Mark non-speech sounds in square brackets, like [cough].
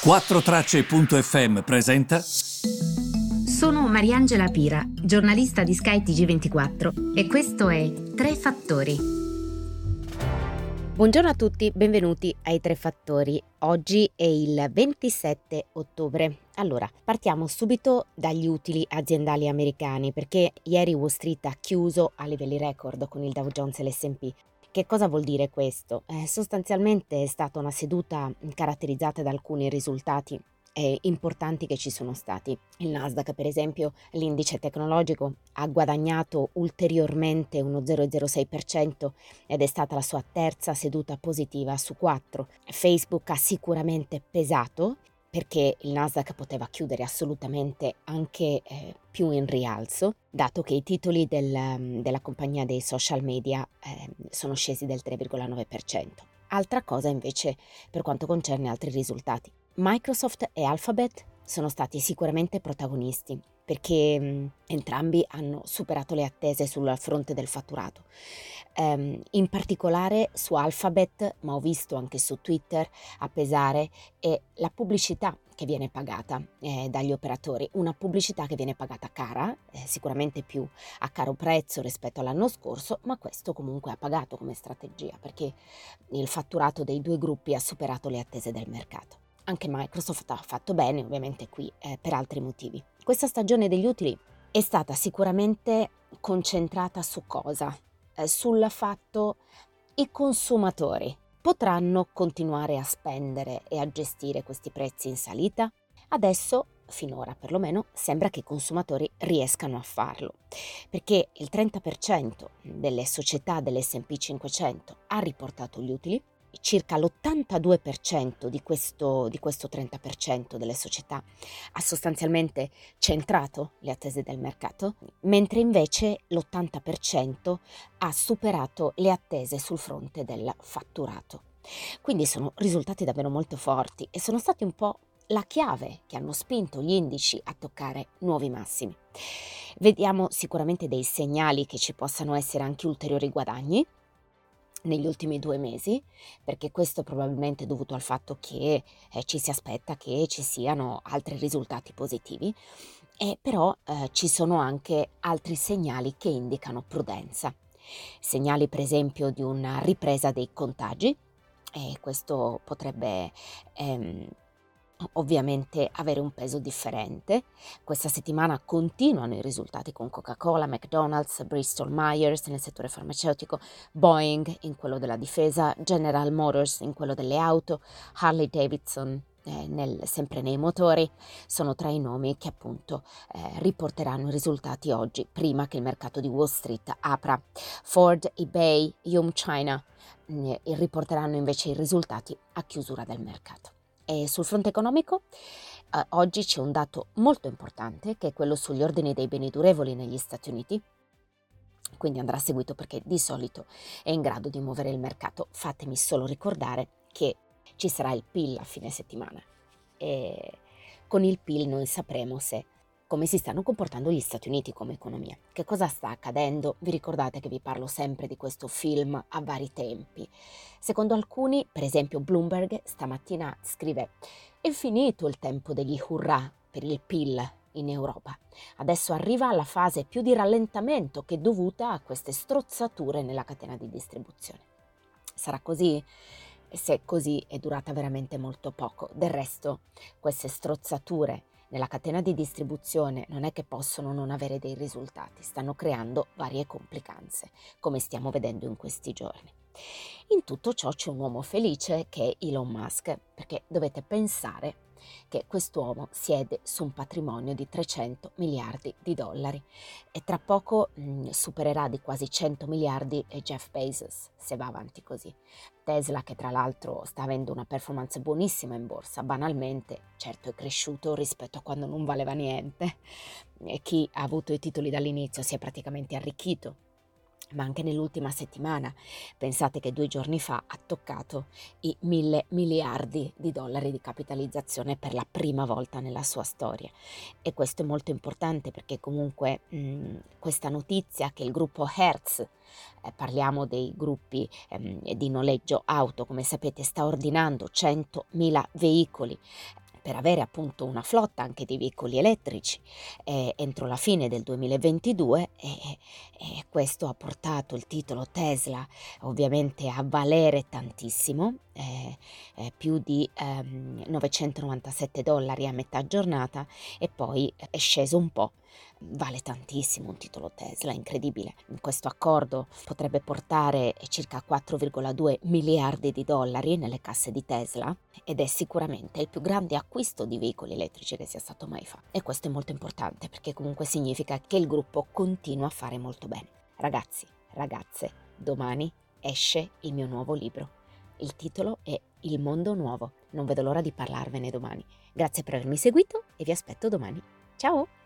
4Tracce.fm presenta. Sono Mariangela Pira, giornalista di Sky TG24 e questo è Tre Fattori. Buongiorno a tutti, benvenuti ai Tre Fattori. Oggi è il 27 ottobre. Allora, partiamo subito dagli utili aziendali americani perché ieri Wall Street ha chiuso a livelli record con il Dow Jones e l'S&P. Che cosa vuol dire questo? Eh, sostanzialmente è stata una seduta caratterizzata da alcuni risultati eh, importanti che ci sono stati. Il Nasdaq, per esempio, l'indice tecnologico, ha guadagnato ulteriormente uno 0,06% ed è stata la sua terza seduta positiva su quattro. Facebook ha sicuramente pesato perché il Nasdaq poteva chiudere assolutamente anche eh, più in rialzo, dato che i titoli del, mm, della compagnia dei social media eh, sono scesi del 3,9%. Altra cosa invece per quanto concerne altri risultati. Microsoft e Alphabet sono stati sicuramente protagonisti perché entrambi hanno superato le attese sul fronte del fatturato. Um, in particolare su Alphabet, ma ho visto anche su Twitter a pesare, è la pubblicità che viene pagata eh, dagli operatori, una pubblicità che viene pagata cara, eh, sicuramente più a caro prezzo rispetto all'anno scorso, ma questo comunque ha pagato come strategia perché il fatturato dei due gruppi ha superato le attese del mercato. Anche Microsoft ha fatto bene, ovviamente qui eh, per altri motivi. Questa stagione degli utili è stata sicuramente concentrata su cosa? Eh, sul fatto i consumatori potranno continuare a spendere e a gestire questi prezzi in salita? Adesso finora perlomeno, sembra che i consumatori riescano a farlo, perché il 30% delle società dell'SP 500 ha riportato gli utili, circa l'82% di questo, di questo 30% delle società ha sostanzialmente centrato le attese del mercato, mentre invece l'80% ha superato le attese sul fronte del fatturato. Quindi sono risultati davvero molto forti e sono stati un po' la chiave che hanno spinto gli indici a toccare nuovi massimi. Vediamo sicuramente dei segnali che ci possano essere anche ulteriori guadagni negli ultimi due mesi, perché questo probabilmente è dovuto al fatto che eh, ci si aspetta che ci siano altri risultati positivi, e però eh, ci sono anche altri segnali che indicano prudenza. Segnali per esempio di una ripresa dei contagi, e questo potrebbe ehm, ovviamente avere un peso differente. Questa settimana continuano i risultati con Coca-Cola, McDonald's, Bristol Myers nel settore farmaceutico, Boeing in quello della difesa, General Motors in quello delle auto, Harley Davidson eh, nel, sempre nei motori, sono tra i nomi che appunto eh, riporteranno i risultati oggi prima che il mercato di Wall Street apra. Ford, eBay, Yum China eh, riporteranno invece i risultati a chiusura del mercato. E sul fronte economico, eh, oggi c'è un dato molto importante che è quello sugli ordini dei beni durevoli negli Stati Uniti. Quindi andrà seguito perché di solito è in grado di muovere il mercato. Fatemi solo ricordare che ci sarà il PIL a fine settimana e con il PIL noi sapremo se come si stanno comportando gli Stati Uniti come economia. Che cosa sta accadendo? Vi ricordate che vi parlo sempre di questo film a vari tempi. Secondo alcuni, per esempio Bloomberg, stamattina scrive è finito il tempo degli hurrah per il PIL in Europa. Adesso arriva la fase più di rallentamento che è dovuta a queste strozzature nella catena di distribuzione. Sarà così? Se così è durata veramente molto poco. Del resto, queste strozzature nella catena di distribuzione non è che possono non avere dei risultati, stanno creando varie complicanze, come stiamo vedendo in questi giorni. In tutto ciò c'è un uomo felice che è Elon Musk, perché dovete pensare che quest'uomo siede su un patrimonio di 300 miliardi di dollari e tra poco mh, mm, supererà di quasi 100 miliardi Jeff Bezos se va avanti così. Tesla che tra l'altro sta avendo una performance buonissima in borsa, banalmente, certo è cresciuto rispetto a quando non valeva niente [laughs] e chi ha avuto i titoli dall'inizio si è praticamente arricchito ma anche nell'ultima settimana. Pensate che due giorni fa ha toccato i mille miliardi di dollari di capitalizzazione per la prima volta nella sua storia. E questo è molto importante perché comunque mh, questa notizia che il gruppo Hertz, eh, parliamo dei gruppi ehm, di noleggio auto, come sapete, sta ordinando 100.000 veicoli per avere appunto una flotta anche di veicoli elettrici. Eh, entro la fine del 2022 e, e, questo ha portato il titolo Tesla ovviamente a valere tantissimo, eh, eh, più di 997 ehm, dollari a metà giornata e poi è sceso un po' Vale tantissimo un titolo Tesla, incredibile. Questo accordo potrebbe portare circa 4,2 miliardi di dollari nelle casse di Tesla ed è sicuramente il più grande acquisto di veicoli elettrici che sia stato mai fatto. E questo è molto importante perché comunque significa che il gruppo continua a fare molto bene. Ragazzi, ragazze, domani esce il mio nuovo libro. Il titolo è Il mondo nuovo. Non vedo l'ora di parlarvene domani. Grazie per avermi seguito e vi aspetto domani. Ciao!